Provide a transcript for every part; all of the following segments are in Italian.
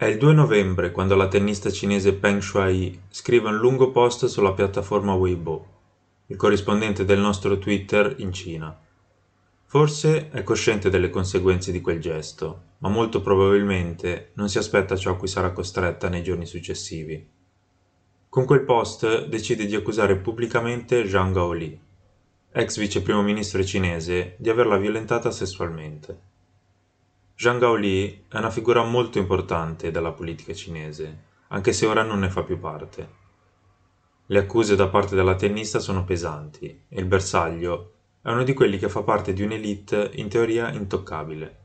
È il 2 novembre quando la tennista cinese Peng Shuai scrive un lungo post sulla piattaforma Weibo, il corrispondente del nostro Twitter in Cina. Forse è cosciente delle conseguenze di quel gesto, ma molto probabilmente non si aspetta ciò a cui sarà costretta nei giorni successivi. Con quel post decide di accusare pubblicamente Zhang Gaoli, ex vice primo ministro cinese, di averla violentata sessualmente. Zhang Gaoli è una figura molto importante della politica cinese, anche se ora non ne fa più parte. Le accuse da parte della tennista sono pesanti e il bersaglio è uno di quelli che fa parte di un'elite in teoria intoccabile.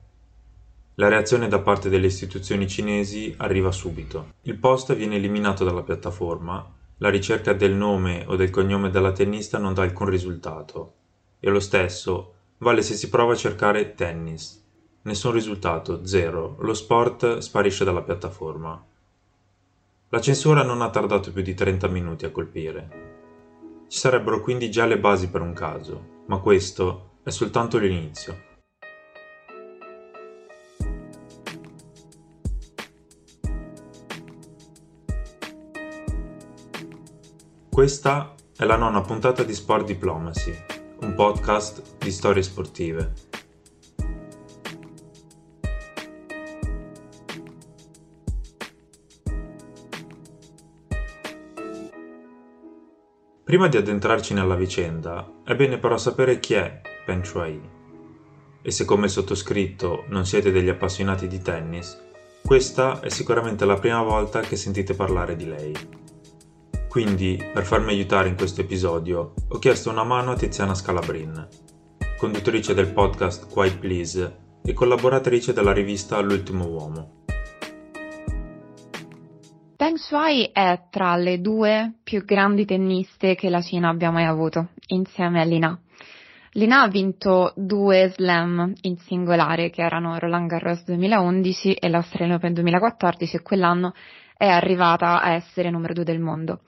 La reazione da parte delle istituzioni cinesi arriva subito. Il post viene eliminato dalla piattaforma, la ricerca del nome o del cognome della tennista non dà alcun risultato. E lo stesso vale se si prova a cercare tennis. Nessun risultato, zero. Lo sport sparisce dalla piattaforma. La censura non ha tardato più di 30 minuti a colpire. Ci sarebbero quindi già le basi per un caso, ma questo è soltanto l'inizio. Questa è la nona puntata di Sport Diplomacy, un podcast di storie sportive. Prima di addentrarci nella vicenda, è bene però sapere chi è Peng Shuai. E se come sottoscritto non siete degli appassionati di tennis, questa è sicuramente la prima volta che sentite parlare di lei. Quindi, per farmi aiutare in questo episodio, ho chiesto una mano a Tiziana Scalabrin, conduttrice del podcast Quiet Please e collaboratrice della rivista L'ultimo uomo. Peng Shuai è tra le due più grandi tenniste che la Cina abbia mai avuto, insieme a Lina. Lina ha vinto due slam in singolare, che erano Roland Garros 2011 e l'Australian Open 2014, e quell'anno è arrivata a essere numero due del mondo.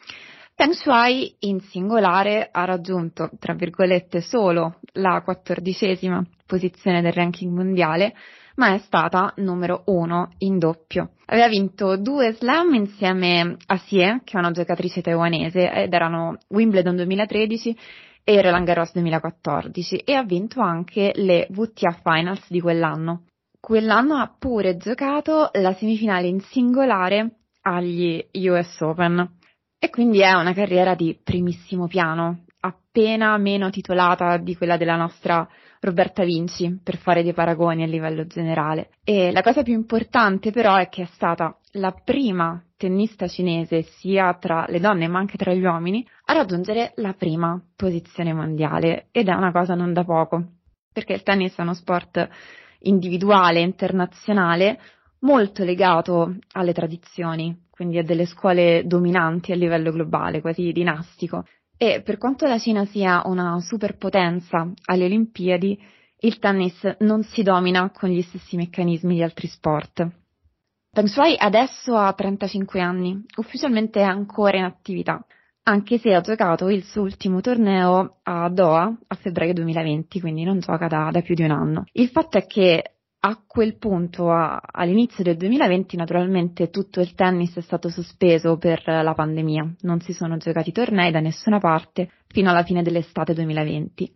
Peng Shuai in singolare ha raggiunto, tra virgolette, solo la quattordicesima posizione del ranking mondiale, ma è stata numero uno in doppio. Aveva vinto due slam insieme a Sie, che è una giocatrice taiwanese, ed erano Wimbledon 2013 e Roland Garros 2014, e ha vinto anche le WTA Finals di quell'anno. Quell'anno ha pure giocato la semifinale in singolare agli US Open. E quindi è una carriera di primissimo piano, appena meno titolata di quella della nostra Roberta Vinci, per fare dei paragoni a livello generale. E la cosa più importante però è che è stata la prima tennista cinese, sia tra le donne ma anche tra gli uomini, a raggiungere la prima posizione mondiale. Ed è una cosa non da poco, perché il tennis è uno sport individuale, internazionale, molto legato alle tradizioni, quindi a delle scuole dominanti a livello globale, quasi dinastico. E per quanto la Cina sia una superpotenza alle Olimpiadi, il tennis non si domina con gli stessi meccanismi di altri sport. Peng Shuai adesso ha 35 anni, ufficialmente è ancora in attività, anche se ha giocato il suo ultimo torneo a Doha a febbraio 2020, quindi non gioca da, da più di un anno. Il fatto è che a quel punto, a, all'inizio del 2020, naturalmente tutto il tennis è stato sospeso per la pandemia, non si sono giocati tornei da nessuna parte fino alla fine dell'estate 2020.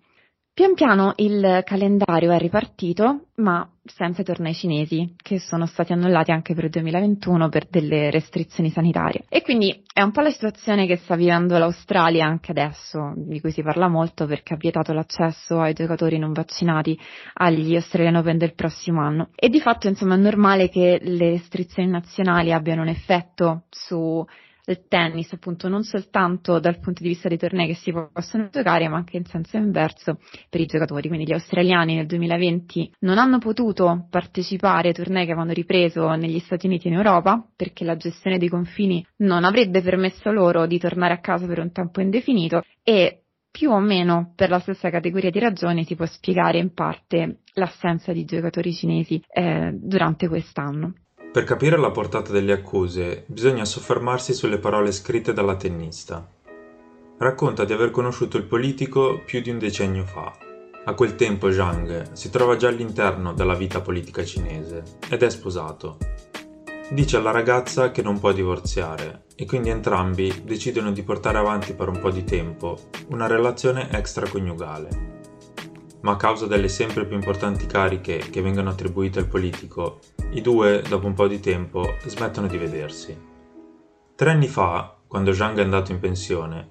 Pian piano il calendario è ripartito, ma senza i tornei cinesi, che sono stati annullati anche per il 2021 per delle restrizioni sanitarie. E quindi è un po' la situazione che sta vivendo l'Australia anche adesso, di cui si parla molto perché ha vietato l'accesso ai giocatori non vaccinati agli Australian Open del prossimo anno. E di fatto, insomma, è normale che le restrizioni nazionali abbiano un effetto su del tennis, appunto, non soltanto dal punto di vista dei tornei che si possono giocare, ma anche in senso inverso per i giocatori. Quindi gli australiani nel 2020 non hanno potuto partecipare ai tornei che avevano ripreso negli Stati Uniti e in Europa, perché la gestione dei confini non avrebbe permesso loro di tornare a casa per un tempo indefinito e più o meno per la stessa categoria di ragioni si può spiegare in parte l'assenza di giocatori cinesi eh, durante quest'anno. Per capire la portata delle accuse bisogna soffermarsi sulle parole scritte dalla tennista. Racconta di aver conosciuto il politico più di un decennio fa. A quel tempo Zhang si trova già all'interno della vita politica cinese ed è sposato. dice alla ragazza che non può divorziare e quindi entrambi decidono di portare avanti per un po' di tempo una relazione extraconiugale. Ma a causa delle sempre più importanti cariche che vengono attribuite al politico, i due, dopo un po' di tempo, smettono di vedersi. Tre anni fa, quando Zhang è andato in pensione,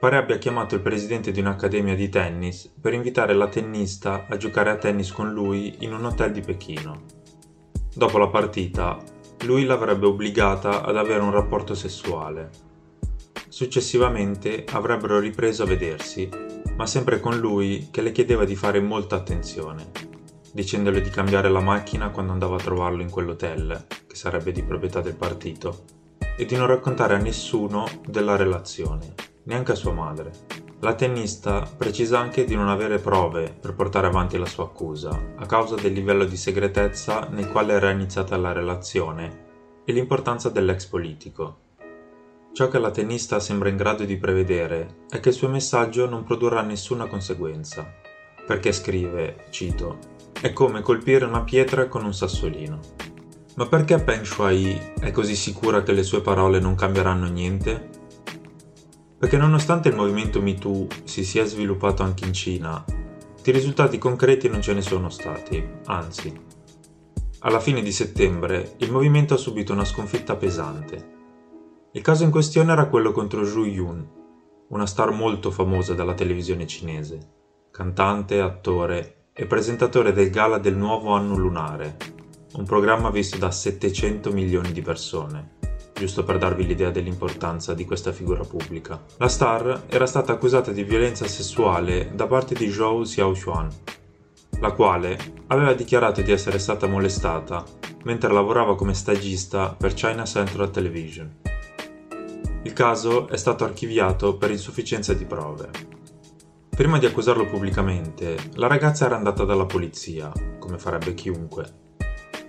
pare abbia chiamato il presidente di un'accademia di tennis per invitare la tennista a giocare a tennis con lui in un hotel di Pechino. Dopo la partita, lui l'avrebbe obbligata ad avere un rapporto sessuale. Successivamente avrebbero ripreso a vedersi, ma sempre con lui che le chiedeva di fare molta attenzione, dicendole di cambiare la macchina quando andava a trovarlo in quell'hotel, che sarebbe di proprietà del partito, e di non raccontare a nessuno della relazione, neanche a sua madre. La tennista precisa anche di non avere prove per portare avanti la sua accusa, a causa del livello di segretezza nel quale era iniziata la relazione e l'importanza dell'ex politico. Ciò che la tennista sembra in grado di prevedere è che il suo messaggio non produrrà nessuna conseguenza, perché scrive, cito, è come colpire una pietra con un sassolino. Ma perché Peng Shuai è così sicura che le sue parole non cambieranno niente? perché nonostante il movimento MeToo si sia sviluppato anche in Cina, di risultati concreti non ce ne sono stati, anzi. Alla fine di settembre il movimento ha subito una sconfitta pesante. Il caso in questione era quello contro Zhu Yun, una star molto famosa dalla televisione cinese, cantante, attore e presentatore del gala del nuovo anno lunare, un programma visto da 700 milioni di persone giusto per darvi l'idea dell'importanza di questa figura pubblica. La star era stata accusata di violenza sessuale da parte di Zhou Xiaoxuan, la quale aveva dichiarato di essere stata molestata mentre lavorava come stagista per China Central Television. Il caso è stato archiviato per insufficienza di prove. Prima di accusarlo pubblicamente, la ragazza era andata dalla polizia, come farebbe chiunque,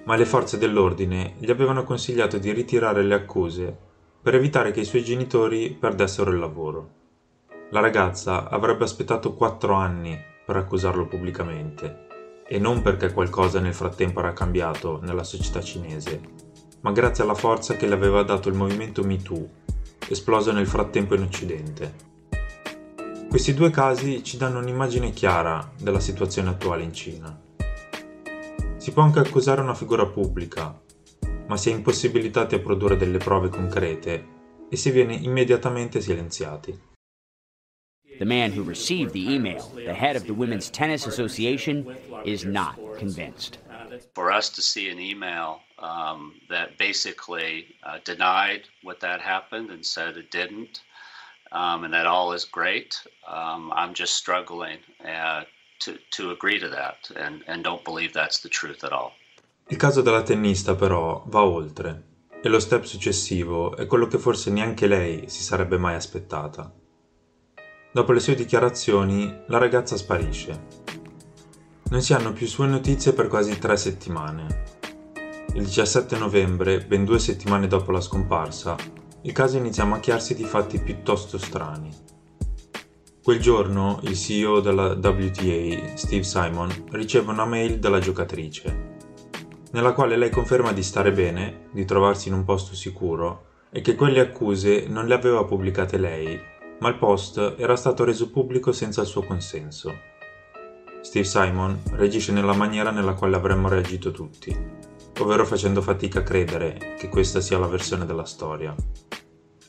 ma le forze dell'ordine gli avevano consigliato di ritirare le accuse per evitare che i suoi genitori perdessero il lavoro. La ragazza avrebbe aspettato quattro anni per accusarlo pubblicamente, e non perché qualcosa nel frattempo era cambiato nella società cinese, ma grazie alla forza che le aveva dato il movimento MeToo, esploso nel frattempo in Occidente. Questi due casi ci danno un'immagine chiara della situazione attuale in Cina. Si può anche accusare una figura pubblica, ma si è impossibilitati a produrre delle prove concrete e si viene immediatamente silenziati. The man who received the email, the head of the Women's Tennis Association, is not convinced. For us to see an email um, that basically uh, denied what that happened and said it didn't, um, and that all is great, um, I'm just struggling uh, to, to agree to that and, and don't believe that's the truth at all. Il caso della tennista però va oltre e lo step successivo è quello che forse neanche lei si sarebbe mai aspettata. Dopo le sue dichiarazioni, la ragazza sparisce. Non si hanno più sue notizie per quasi tre settimane. Il 17 novembre, ben due settimane dopo la scomparsa, il caso inizia a macchiarsi di fatti piuttosto strani. Quel giorno il CEO della WTA, Steve Simon, riceve una mail dalla giocatrice, nella quale lei conferma di stare bene, di trovarsi in un posto sicuro e che quelle accuse non le aveva pubblicate lei, ma il post era stato reso pubblico senza il suo consenso. Steve Simon reagisce nella maniera nella quale avremmo reagito tutti, ovvero facendo fatica a credere che questa sia la versione della storia.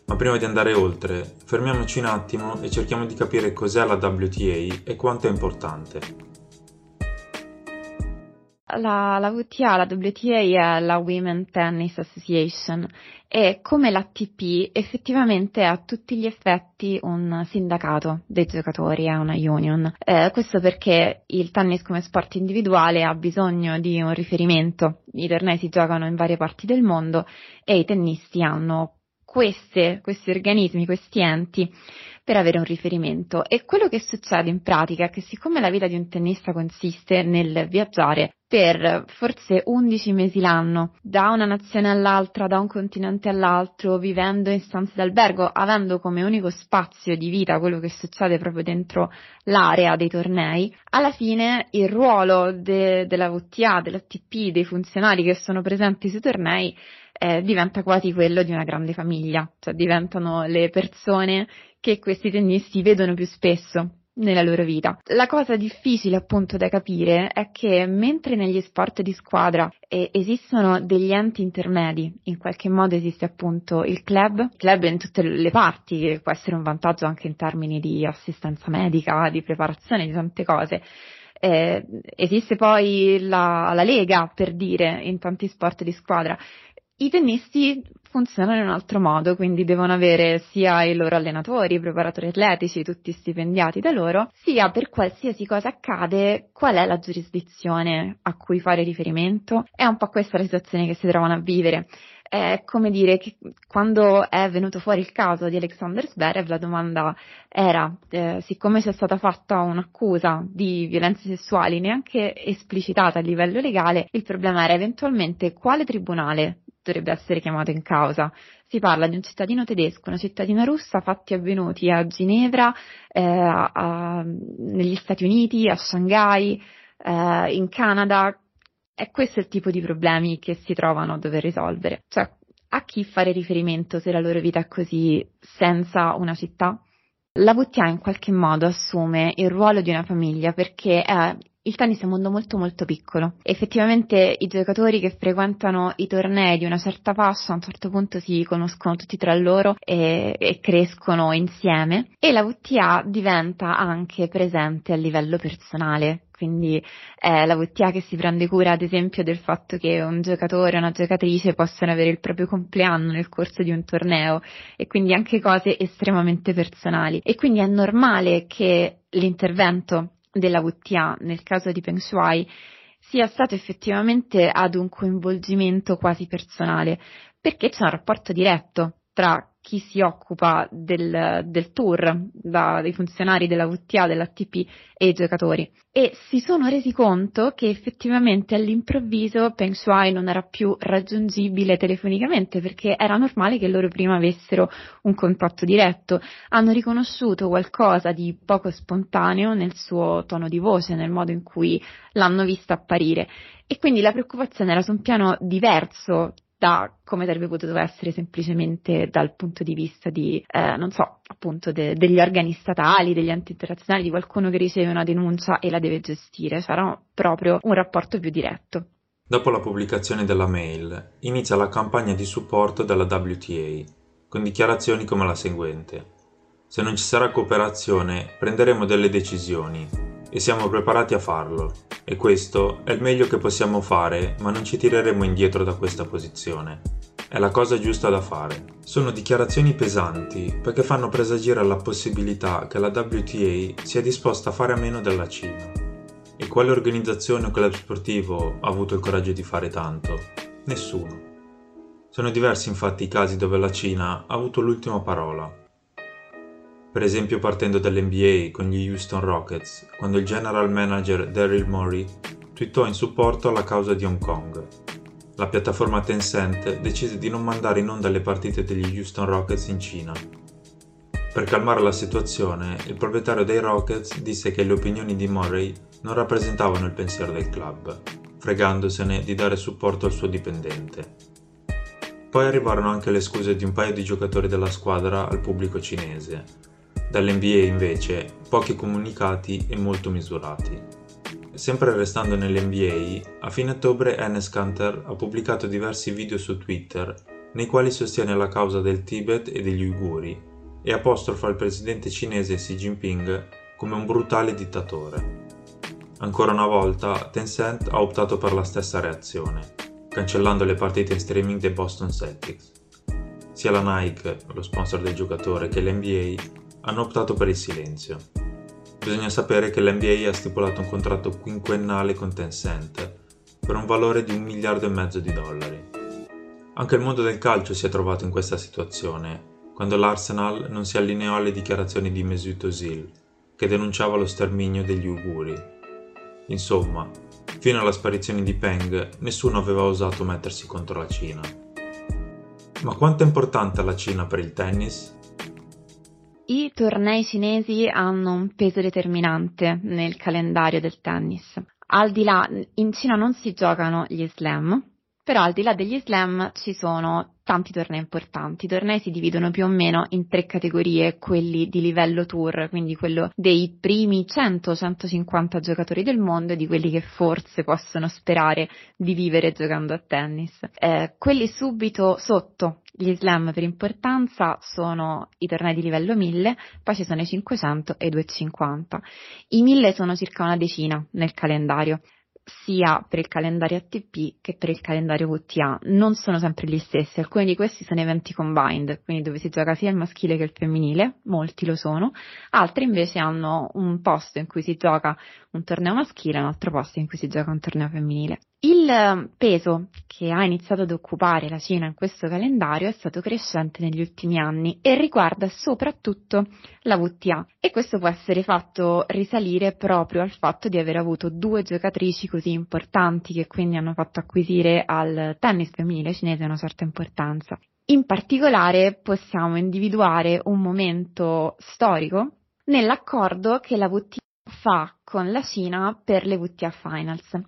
Ma prima di andare oltre, fermiamoci un attimo e cerchiamo di capire cos'è la WTA e quanto è importante. La, la WTA, la WTA è la Women Tennis Association e come l'ATP effettivamente è a tutti gli effetti un sindacato dei giocatori, è una union. Eh, questo perché il tennis come sport individuale ha bisogno di un riferimento. I tornei si giocano in varie parti del mondo e i tennisti hanno queste, questi organismi, questi enti per avere un riferimento. E quello che succede in pratica è che siccome la vita di un tennista consiste nel viaggiare per forse 11 mesi l'anno, da una nazione all'altra, da un continente all'altro, vivendo in stanze d'albergo, avendo come unico spazio di vita quello che succede proprio dentro l'area dei tornei, alla fine il ruolo de- della VTA, dell'ATP, dei funzionari che sono presenti sui tornei eh, diventa quasi quello di una grande famiglia, cioè diventano le persone che questi tennisti vedono più spesso nella loro vita. La cosa difficile appunto da capire è che mentre negli sport di squadra eh, esistono degli enti intermedi, in qualche modo esiste appunto il club, il club in tutte le parti, può essere un vantaggio anche in termini di assistenza medica, di preparazione, di tante cose. Eh, esiste poi la, la Lega, per dire, in tanti sport di squadra. I tennisti funzionano in un altro modo, quindi devono avere sia i loro allenatori, i preparatori atletici, tutti stipendiati da loro, sia per qualsiasi cosa accade qual è la giurisdizione a cui fare riferimento. È un po' questa la situazione che si trovano a vivere. È come dire che quando è venuto fuori il caso di Alexander Zverev la domanda era, eh, siccome sia stata fatta un'accusa di violenze sessuali neanche esplicitata a livello legale, il problema era eventualmente quale tribunale dovrebbe essere chiamato in causa. Si parla di un cittadino tedesco, una cittadina russa, fatti avvenuti a Ginevra, eh, a, negli Stati Uniti, a Shanghai, eh, in Canada. E questo è il tipo di problemi che si trovano a dover risolvere. Cioè, a chi fare riferimento se la loro vita è così senza una città? La WTA in qualche modo assume il ruolo di una famiglia perché è il tennis è un mondo molto molto piccolo. Effettivamente i giocatori che frequentano i tornei di una certa fascia a un certo punto si conoscono tutti tra loro e, e crescono insieme e la WTA diventa anche presente a livello personale. Quindi è la WTA che si prende cura ad esempio del fatto che un giocatore o una giocatrice possano avere il proprio compleanno nel corso di un torneo e quindi anche cose estremamente personali. E quindi è normale che l'intervento della WTA nel caso di Peng Shuai sia stato effettivamente ad un coinvolgimento quasi personale, perché c'è un rapporto diretto tra chi si occupa del, del tour, da, dei funzionari della VTA, dell'ATP e i giocatori. E si sono resi conto che effettivamente all'improvviso Peng Shuai non era più raggiungibile telefonicamente perché era normale che loro prima avessero un contatto diretto. Hanno riconosciuto qualcosa di poco spontaneo nel suo tono di voce, nel modo in cui l'hanno vista apparire. E quindi la preoccupazione era su un piano diverso da come sarebbe potuto essere semplicemente dal punto di vista di, eh, non so, appunto de- degli organi statali, degli enti internazionali, di qualcuno che riceve una denuncia e la deve gestire, sarà proprio un rapporto più diretto. Dopo la pubblicazione della mail, inizia la campagna di supporto della WTA, con dichiarazioni come la seguente. Se non ci sarà cooperazione, prenderemo delle decisioni e siamo preparati a farlo. E questo è il meglio che possiamo fare, ma non ci tireremo indietro da questa posizione. È la cosa giusta da fare. Sono dichiarazioni pesanti perché fanno presagire la possibilità che la WTA sia disposta a fare a meno della Cina. E quale organizzazione o club sportivo ha avuto il coraggio di fare tanto? Nessuno. Sono diversi infatti i casi dove la Cina ha avuto l'ultima parola per esempio partendo dall'NBA con gli Houston Rockets, quando il general manager Daryl Morey twittò in supporto alla causa di Hong Kong. La piattaforma Tencent decise di non mandare in onda le partite degli Houston Rockets in Cina. Per calmare la situazione, il proprietario dei Rockets disse che le opinioni di Murray non rappresentavano il pensiero del club, fregandosene di dare supporto al suo dipendente. Poi arrivarono anche le scuse di un paio di giocatori della squadra al pubblico cinese, Dall'NBA invece pochi comunicati e molto misurati. Sempre restando nell'NBA, a fine ottobre Enes Kanter ha pubblicato diversi video su Twitter nei quali sostiene la causa del Tibet e degli Uiguri e apostrofa il presidente cinese Xi Jinping come un brutale dittatore. Ancora una volta Tencent ha optato per la stessa reazione, cancellando le partite in streaming dei Boston Celtics. Sia la Nike, lo sponsor del giocatore, che l'NBA hanno optato per il silenzio. Bisogna sapere che l'NBA ha stipulato un contratto quinquennale con Tencent per un valore di un miliardo e mezzo di dollari. Anche il mondo del calcio si è trovato in questa situazione quando l'Arsenal non si allineò alle dichiarazioni di Mesut Özil, che denunciava lo sterminio degli uiguri. Insomma, fino alla sparizione di Peng, nessuno aveva osato mettersi contro la Cina. Ma quanto è importante la Cina per il tennis? I tornei cinesi hanno un peso determinante nel calendario del tennis. Al di là, in Cina non si giocano gli slam, Però al di là degli slam ci sono tanti tornei importanti. I tornei si dividono più o meno in tre categorie, quelli di livello tour, quindi quello dei primi 100-150 giocatori del mondo e di quelli che forse possono sperare di vivere giocando a tennis. Eh, quelli subito sotto gli slam per importanza sono i tornei di livello 1000, poi ci sono i 500 e i 250. I 1000 sono circa una decina nel calendario sia per il calendario ATP che per il calendario WTA. Non sono sempre gli stessi, alcuni di questi sono eventi combined, quindi dove si gioca sia il maschile che il femminile, molti lo sono, altri invece hanno un posto in cui si gioca un torneo maschile e un altro posto in cui si gioca un torneo femminile. Il ehm, peso che ha iniziato ad occupare la Cina in questo calendario è stato crescente negli ultimi anni e riguarda soprattutto la WTA e questo può essere fatto risalire proprio al fatto di aver avuto due giocatrici così importanti che quindi hanno fatto acquisire al tennis femminile cinese una certa importanza. In particolare possiamo individuare un momento storico nell'accordo che la WTA fa con la Cina per le WTA Finals.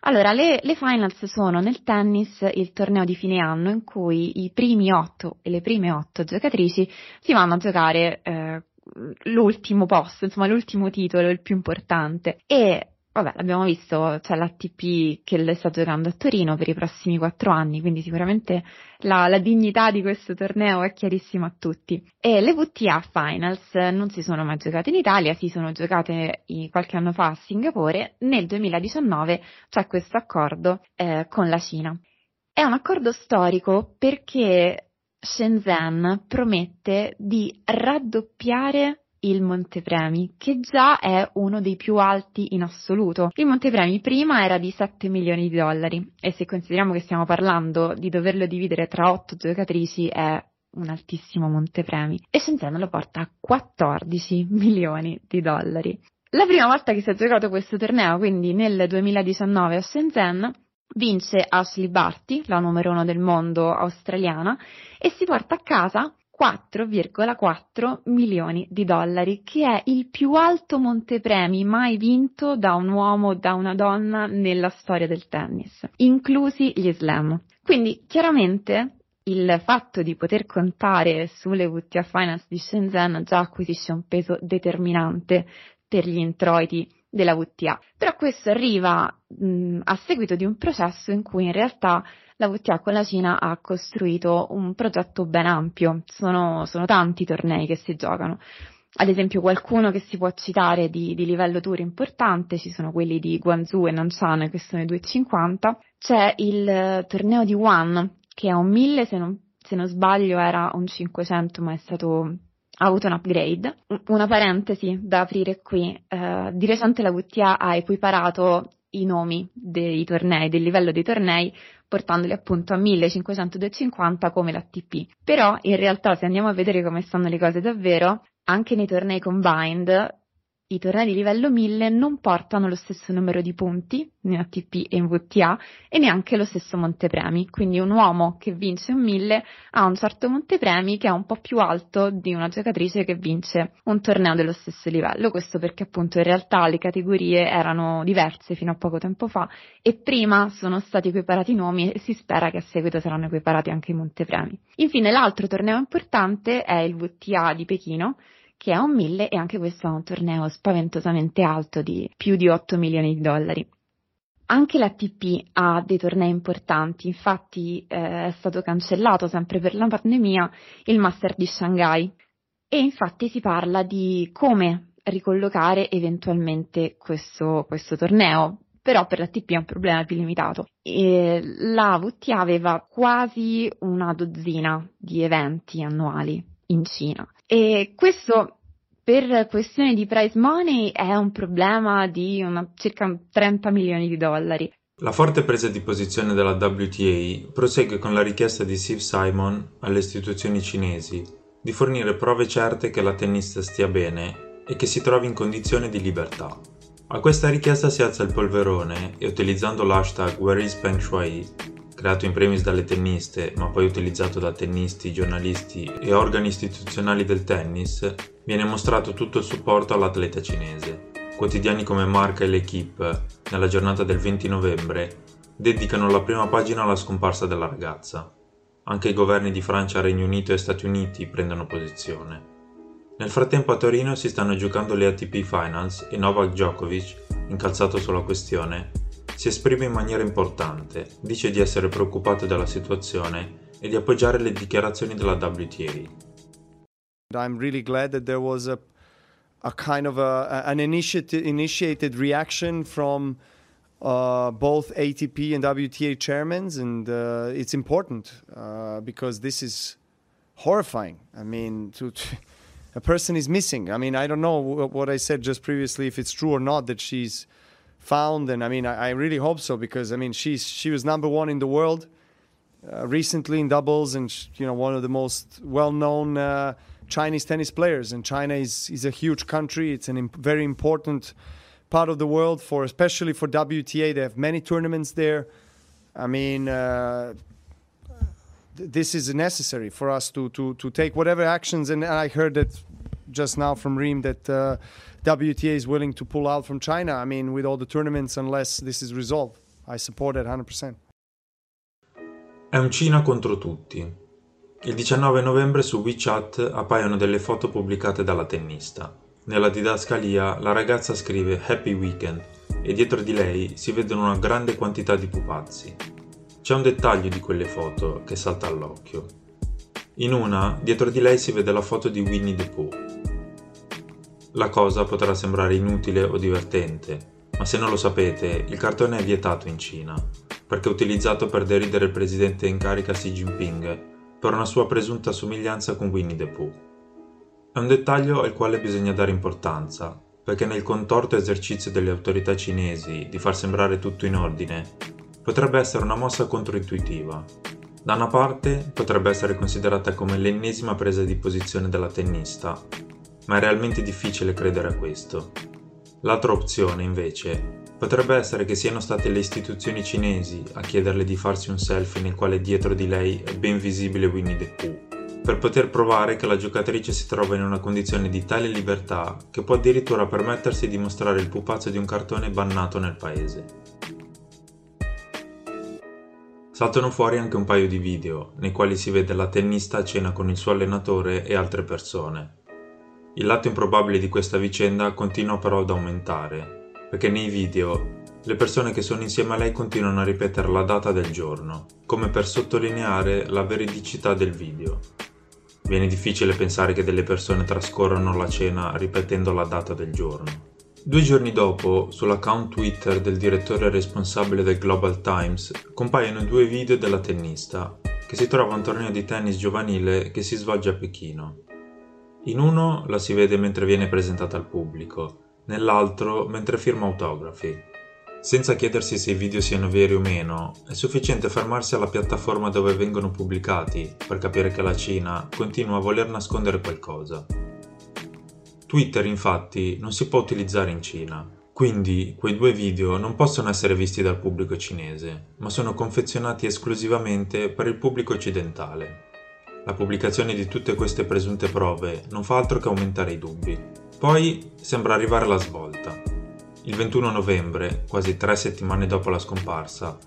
Allora, le, le, Finals sono nel tennis il torneo di fine anno in cui i primi otto e le prime otto giocatrici si vanno a giocare eh, l'ultimo posto, insomma l'ultimo titolo, il più importante. E vabbè, l'abbiamo visto, c'è l'ATP che le sta giocando a Torino per i prossimi quattro anni, quindi sicuramente la, la, dignità di questo torneo è chiarissima a tutti. E le WTA Finals non si sono mai giocate in Italia, si sono giocate qualche anno fa a Singapore, nel 2019 c'è questo accordo eh, con la Cina. È un accordo storico perché Shenzhen promette di raddoppiare il Montepremi, che già è uno dei più alti in assoluto. Il Montepremi prima era di 7 milioni di dollari e se consideriamo che stiamo parlando di doverlo dividere tra 8 giocatrici è un altissimo montepremi e Shenzhen lo porta a 14 milioni di dollari. La prima volta che si è giocato questo torneo, quindi nel 2019 a Shenzhen, vince Ashley Barty, la numero uno del mondo australiana, e si porta a casa 4,4 milioni di dollari, che è il più alto montepremi mai vinto da un uomo o da una donna nella storia del tennis, inclusi gli slam. Quindi chiaramente il fatto di poter contare sulle WTA Finance di Shenzhen già acquisisce un peso determinante per gli introiti della WTA. Però questo arriva mh, a seguito di un processo in cui in realtà la WTA con la Cina ha costruito un progetto ben ampio, sono, sono tanti tornei che si giocano. Ad esempio qualcuno che si può citare di, di livello tour importante, ci sono quelli di Guangzhou e Nanshan che sono i 250, c'è il torneo di One che è un 1000 se non, se non sbaglio era un 500 ma è stato ha avuto un upgrade. Una parentesi da aprire qui, uh, di recente la WTA ha equiparato i nomi dei tornei, del livello dei tornei, portandoli appunto a 1500-250 come l'ATP. Però in realtà se andiamo a vedere come stanno le cose davvero, anche nei tornei combined i tornei di livello 1000 non portano lo stesso numero di punti in ATP e in VTA e neanche lo stesso montepremi. Quindi un uomo che vince un 1000 ha un certo montepremi che è un po' più alto di una giocatrice che vince un torneo dello stesso livello. Questo perché appunto in realtà le categorie erano diverse fino a poco tempo fa e prima sono stati equiparati i nomi e si spera che a seguito saranno equiparati anche i montepremi. Infine l'altro torneo importante è il VTA di Pechino che è un 1000 e anche questo è un torneo spaventosamente alto di più di 8 milioni di dollari. Anche l'ATP ha dei tornei importanti, infatti eh, è stato cancellato sempre per la pandemia il Master di Shanghai e infatti si parla di come ricollocare eventualmente questo, questo torneo, però per l'ATP è un problema più limitato. E la VTA aveva quasi una dozzina di eventi annuali in Cina e questo per questione di price money è un problema di una, circa 30 milioni di dollari. La forte presa di posizione della WTA prosegue con la richiesta di Steve Simon alle istituzioni cinesi di fornire prove certe che la tennista stia bene e che si trovi in condizione di libertà. A questa richiesta si alza il polverone e utilizzando l'hashtag WhereIsPengShui creato in primis dalle tenniste, ma poi utilizzato da tennisti, giornalisti e organi istituzionali del tennis, viene mostrato tutto il supporto all'atleta cinese. Quotidiani come Marca e L'Equipe, nella giornata del 20 novembre, dedicano la prima pagina alla scomparsa della ragazza. Anche i governi di Francia, Regno Unito e Stati Uniti prendono posizione. Nel frattempo a Torino si stanno giocando le ATP Finals e Novak Djokovic, incalzato sulla questione, si esprime in maniera importante, dice di essere preoccupato della situazione e di appoggiare le dichiarazioni della WTA. I'm really glad that there was a, a kind of a, an initiated, initiated reaction from uh, both ATP and WTA chairmen, and uh, it's important uh, because this is horrifying. I mean, to, to, a person is missing. I mean, I don't know what I said just previously if it's true or not that she's found, and I mean, I, I really hope so because I mean, she's she was number one in the world uh, recently in doubles, and you know, one of the most well-known uh, Chinese tennis players. And China is is a huge country. It's a imp- very important part of the world for especially for WTA. They have many tournaments there. I mean, uh, this is necessary for us to, to, to take whatever actions. And I heard that just now from Reem that uh, WTA is willing to pull out from China. I mean, with all the tournaments, unless this is resolved. I support it 100%. È un Cina contro tutti. Il 19 novembre su WeChat appaiono delle foto pubblicate dalla tennista. Nella didascalia la ragazza scrive Happy Weekend e dietro di lei si vedono una grande quantità di pupazzi. C'è un dettaglio di quelle foto che salta all'occhio. In una, dietro di lei si vede la foto di Winnie the Pooh. La cosa potrà sembrare inutile o divertente, ma se non lo sapete, il cartone è vietato in Cina, perché è utilizzato per deridere il presidente in carica Xi Jinping per una sua presunta somiglianza con Winnie the Pooh. È un dettaglio al quale bisogna dare importanza, perché nel contorto esercizio delle autorità cinesi di far sembrare tutto in ordine, potrebbe essere una mossa controintuitiva. Da una parte potrebbe essere considerata come l'ennesima presa di posizione della tennista, ma è realmente difficile credere a questo. L'altra opzione, invece, potrebbe essere che siano state le istituzioni cinesi a chiederle di farsi un selfie nel quale dietro di lei è ben visibile Winnie the Pooh per poter provare che la giocatrice si trova in una condizione di tale libertà che può addirittura permettersi di mostrare il pupazzo di un cartone bannato nel paese. Saltano fuori anche un paio di video, nei quali si vede la tennista a cena con il suo allenatore e altre persone. Il lato improbabile di questa vicenda continua però ad aumentare, perché nei video le persone che sono insieme a lei continuano a ripetere la data del giorno, come per sottolineare la veridicità del video. Viene difficile pensare che delle persone trascorrano la cena ripetendo la data del giorno. Due giorni dopo, sull'account Twitter del direttore responsabile del Global Times, compaiono due video della tennista, che si trova a un torneo di tennis giovanile che si svolge a Pechino. In uno la si vede mentre viene presentata al pubblico, nell'altro mentre firma autografi. Senza chiedersi se i video siano veri o meno, è sufficiente fermarsi alla piattaforma dove vengono pubblicati per capire che la Cina continua a voler nascondere qualcosa. Twitter infatti non si può utilizzare in Cina, quindi quei due video non possono essere visti dal pubblico cinese, ma sono confezionati esclusivamente per il pubblico occidentale. La pubblicazione di tutte queste presunte prove non fa altro che aumentare i dubbi. Poi sembra arrivare la svolta. Il 21 novembre, quasi tre settimane dopo la scomparsa,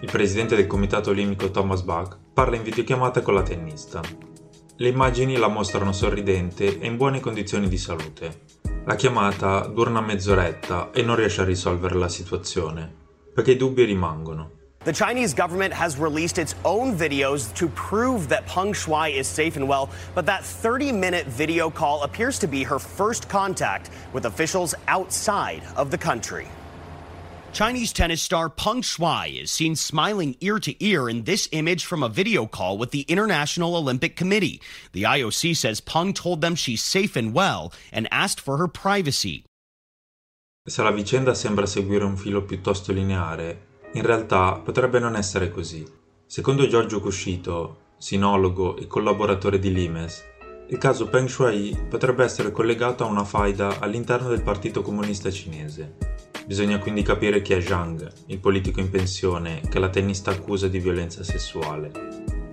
il presidente del comitato olimpico Thomas Bach parla in videochiamata con la tennista. Le immagini la mostrano sorridente e in buone condizioni di salute. La chiamata dura una mezz'oretta e non riesce a risolvere la situazione, perché i dubbi rimangono. The Chinese government has released its own videos to prove that Peng Shuai is safe and well, but that 30 minute video call appears to be her first contact with officials outside of the country. Chinese tennis star Peng Shuai is seen smiling ear to ear in this image from a video call with the International Olympic Committee. The IOC says Peng told them she's safe and well and asked for her privacy. Se la vicenda sembra seguire un filo piuttosto lineare, In realtà potrebbe non essere così. Secondo Giorgio Cuscito, sinologo e collaboratore di Limes, il caso Peng Shuai potrebbe essere collegato a una faida all'interno del Partito Comunista Cinese. Bisogna quindi capire chi è Zhang, il politico in pensione che la tennista accusa di violenza sessuale.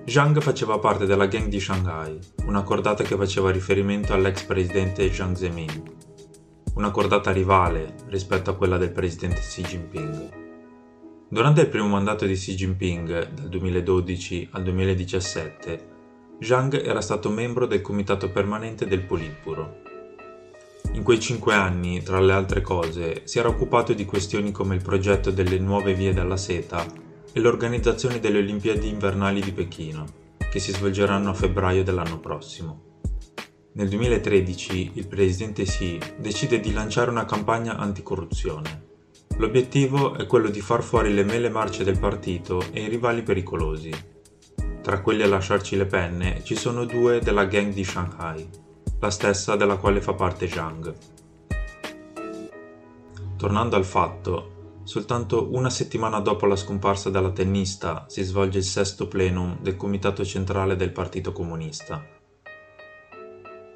Zhang faceva parte della gang di Shanghai, una cordata che faceva riferimento all'ex presidente Jiang Zemin, una cordata rivale rispetto a quella del presidente Xi Jinping. Durante il primo mandato di Xi Jinping, dal 2012 al 2017, Zhang era stato membro del comitato permanente del Politburo. In quei cinque anni, tra le altre cose, si era occupato di questioni come il progetto delle nuove vie della seta e l'organizzazione delle Olimpiadi invernali di Pechino, che si svolgeranno a febbraio dell'anno prossimo. Nel 2013 il presidente Xi decide di lanciare una campagna anticorruzione. L'obiettivo è quello di far fuori le mele marce del partito e i rivali pericolosi. Tra quelli a lasciarci le penne ci sono due della gang di Shanghai, la stessa della quale fa parte Zhang. Tornando al fatto, Soltanto una settimana dopo la scomparsa della tennista si svolge il sesto plenum del Comitato Centrale del Partito Comunista.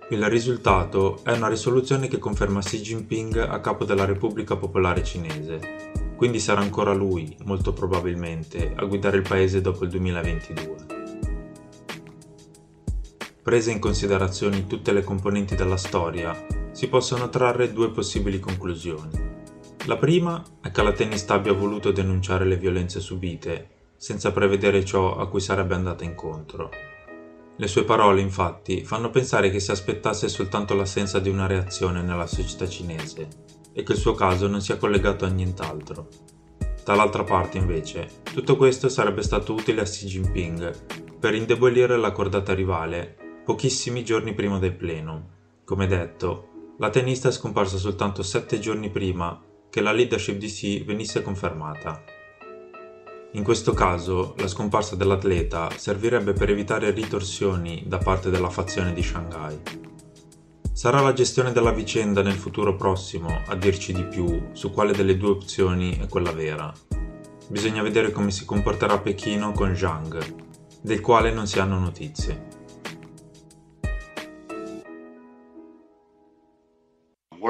Il risultato è una risoluzione che conferma Xi Jinping a capo della Repubblica Popolare Cinese, quindi sarà ancora lui, molto probabilmente, a guidare il paese dopo il 2022. Prese in considerazione tutte le componenti della storia, si possono trarre due possibili conclusioni. La prima è che la tennista abbia voluto denunciare le violenze subite, senza prevedere ciò a cui sarebbe andata incontro. Le sue parole, infatti, fanno pensare che si aspettasse soltanto l'assenza di una reazione nella società cinese e che il suo caso non sia collegato a nient'altro. Dall'altra parte, invece, tutto questo sarebbe stato utile a Xi Jinping per indebolire la cordata rivale pochissimi giorni prima del pleno. Come detto, la tennista è scomparsa soltanto sette giorni prima che la leadership di Xi venisse confermata. In questo caso, la scomparsa dell'atleta servirebbe per evitare ritorsioni da parte della fazione di Shanghai. Sarà la gestione della vicenda nel futuro prossimo a dirci di più su quale delle due opzioni è quella vera. Bisogna vedere come si comporterà Pechino con Zhang, del quale non si hanno notizie.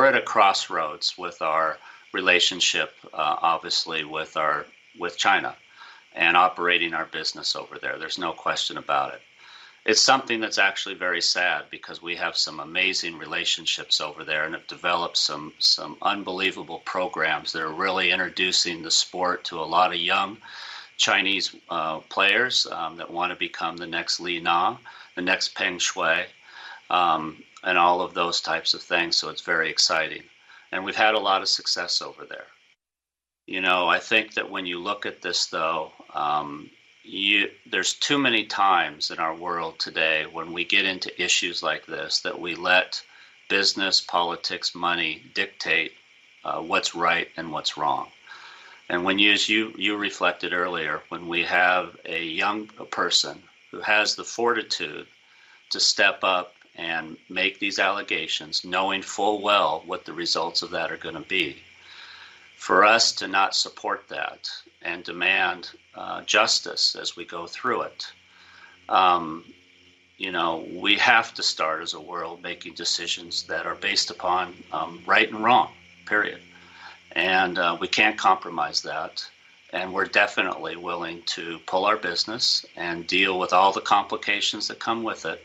We're at a crossroads with our relationship, uh, obviously, with our with China and operating our business over there. There's no question about it. It's something that's actually very sad because we have some amazing relationships over there and have developed some some unbelievable programs that are really introducing the sport to a lot of young Chinese uh, players um, that want to become the next Li Na, the next Peng Shui, um, and all of those types of things. So it's very exciting and we've had a lot of success over there. You know, I think that when you look at this, though, um, you, there's too many times in our world today when we get into issues like this that we let business, politics, money dictate uh, what's right and what's wrong. And when you, as you, you reflected earlier, when we have a young person who has the fortitude to step up and make these allegations, knowing full well what the results of that are going to be. For us to not support that and demand uh, justice as we go through it, um, you know, we have to start as a world making decisions that are based upon um, right and wrong, period. And uh, we can't compromise that. And we're definitely willing to pull our business and deal with all the complications that come with it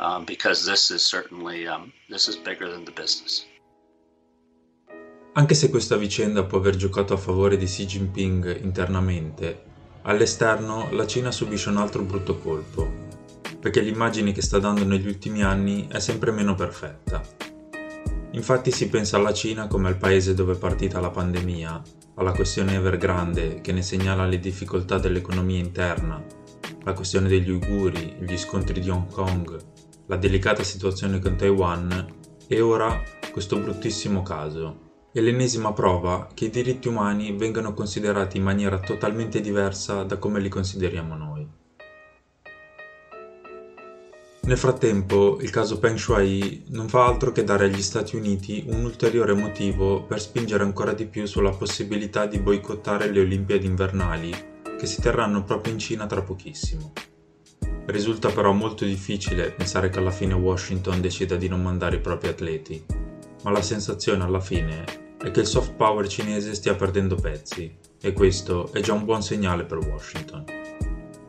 um, because this is certainly um, this is bigger than the business. Anche se questa vicenda può aver giocato a favore di Xi Jinping internamente, all'esterno la Cina subisce un altro brutto colpo, perché l'immagine che sta dando negli ultimi anni è sempre meno perfetta. Infatti si pensa alla Cina come al paese dove è partita la pandemia, alla questione Evergrande che ne segnala le difficoltà dell'economia interna, la questione degli uiguri, gli scontri di Hong Kong, la delicata situazione con Taiwan e ora questo bruttissimo caso. È l'ennesima prova che i diritti umani vengano considerati in maniera totalmente diversa da come li consideriamo noi. Nel frattempo, il caso Peng Shuai non fa altro che dare agli Stati Uniti un ulteriore motivo per spingere ancora di più sulla possibilità di boicottare le Olimpiadi invernali che si terranno proprio in Cina tra pochissimo. Risulta però molto difficile pensare che alla fine Washington decida di non mandare i propri atleti, ma la sensazione alla fine è che il soft power cinese stia perdendo pezzi e questo è già un buon segnale per Washington.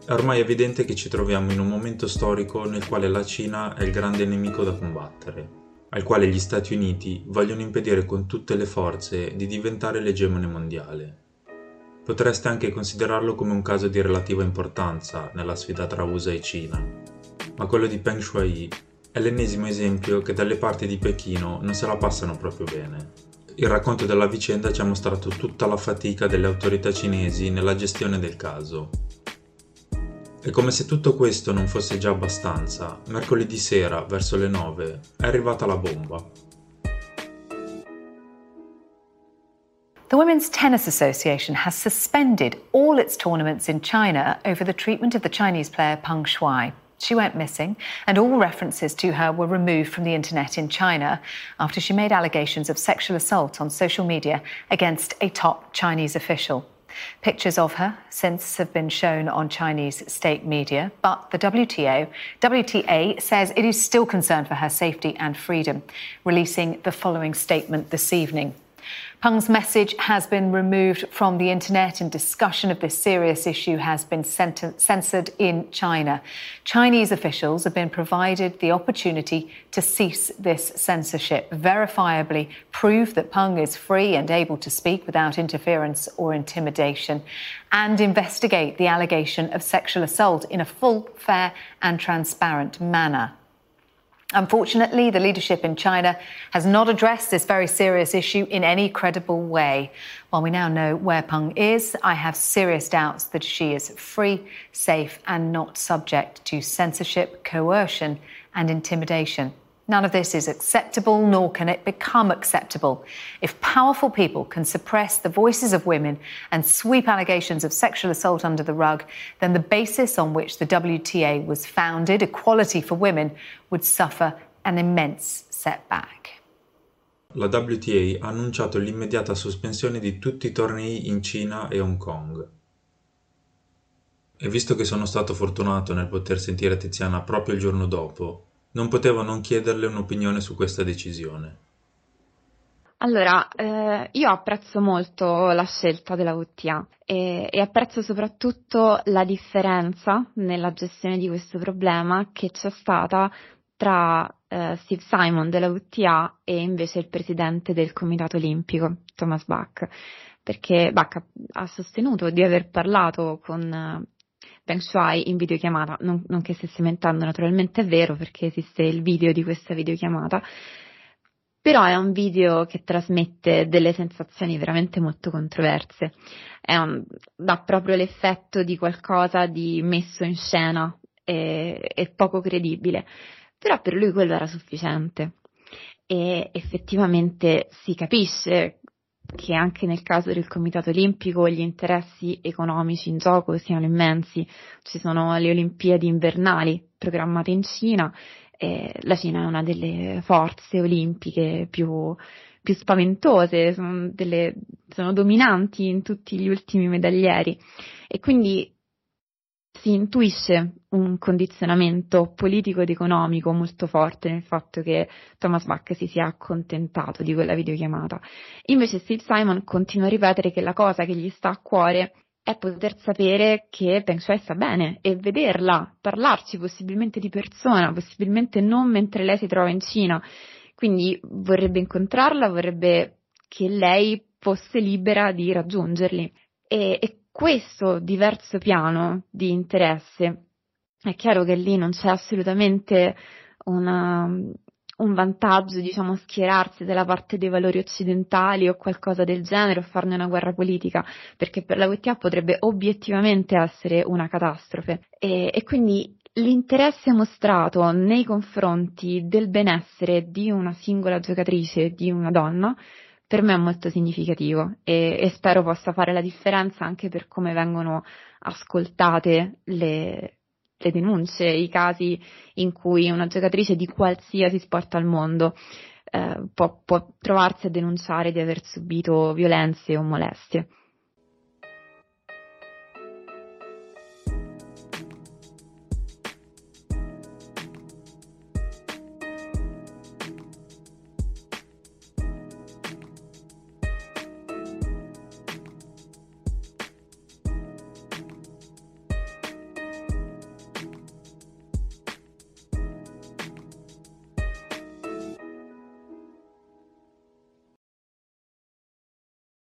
È ormai evidente che ci troviamo in un momento storico nel quale la Cina è il grande nemico da combattere, al quale gli Stati Uniti vogliono impedire con tutte le forze di diventare l'egemone mondiale. Potreste anche considerarlo come un caso di relativa importanza nella sfida tra USA e Cina. Ma quello di Peng Shuai è l'ennesimo esempio che dalle parti di Pechino non se la passano proprio bene. Il racconto della vicenda ci ha mostrato tutta la fatica delle autorità cinesi nella gestione del caso. E come se tutto questo non fosse già abbastanza, mercoledì sera, verso le 9, è arrivata la bomba. The Women's Tennis Association has suspended all its tournaments in China over the treatment of the Chinese player Peng Shuai. She went missing, and all references to her were removed from the internet in China after she made allegations of sexual assault on social media against a top Chinese official. Pictures of her since have been shown on Chinese state media, but the WTO, WTA says it is still concerned for her safety and freedom, releasing the following statement this evening. Peng's message has been removed from the internet and discussion of this serious issue has been censored in China. Chinese officials have been provided the opportunity to cease this censorship, verifiably prove that Peng is free and able to speak without interference or intimidation, and investigate the allegation of sexual assault in a full, fair, and transparent manner. Unfortunately, the leadership in China has not addressed this very serious issue in any credible way. While we now know where Peng is, I have serious doubts that she is free, safe, and not subject to censorship, coercion, and intimidation. None of this is acceptable, nor can it become acceptable. If powerful people can suppress the voices of women and sweep allegations of sexual assault under the rug, then the basis on which the WTA was founded, equality for women, would suffer an immense setback. La WTA ha annunciato l'immediata sospensione di tutti i tornei in Cina e Hong Kong. E visto che sono stato fortunato nel poter sentire Tiziana proprio il giorno dopo, non potevo non chiederle un'opinione su questa decisione. Allora, eh, io apprezzo molto la scelta della WTA e, e, apprezzo soprattutto la differenza nella gestione di questo problema che c'è stata tra eh, Steve Simon della WTA e invece il presidente del Comitato Olimpico, Thomas Bach, perché Bach ha sostenuto di aver parlato con Peng Shuai in videochiamata, non, non che stesse mentendo, naturalmente è vero perché esiste il video di questa videochiamata, però è un video che trasmette delle sensazioni veramente molto controverse, un, dà proprio l'effetto di qualcosa di messo in scena e, e poco credibile, però per lui quello era sufficiente. E effettivamente si capisce che anche nel caso del Comitato Olimpico gli interessi economici in gioco siano immensi. Ci sono le Olimpiadi invernali programmate in Cina e la Cina è una delle forze olimpiche più, più spaventose, sono, delle, sono dominanti in tutti gli ultimi medaglieri e quindi si intuisce un condizionamento politico ed economico molto forte nel fatto che Thomas Bach si sia accontentato di quella videochiamata. Invece Steve Simon continua a ripetere che la cosa che gli sta a cuore è poter sapere che Peng Shuai sta bene e vederla, parlarci possibilmente di persona, possibilmente non mentre lei si trova in Cina. Quindi vorrebbe incontrarla, vorrebbe che lei fosse libera di raggiungerli. E, e questo diverso piano di interesse, è chiaro che lì non c'è assolutamente una, un vantaggio, diciamo, schierarsi dalla parte dei valori occidentali o qualcosa del genere o farne una guerra politica, perché per la WTA potrebbe obiettivamente essere una catastrofe. E, e quindi l'interesse mostrato nei confronti del benessere di una singola giocatrice, di una donna, per me è molto significativo e, e, spero possa fare la differenza anche per come vengono ascoltate le, le denunce, i casi in cui una giocatrice di qualsiasi sport al mondo eh, può, può trovarsi a denunciare di aver subito violenze o molestie.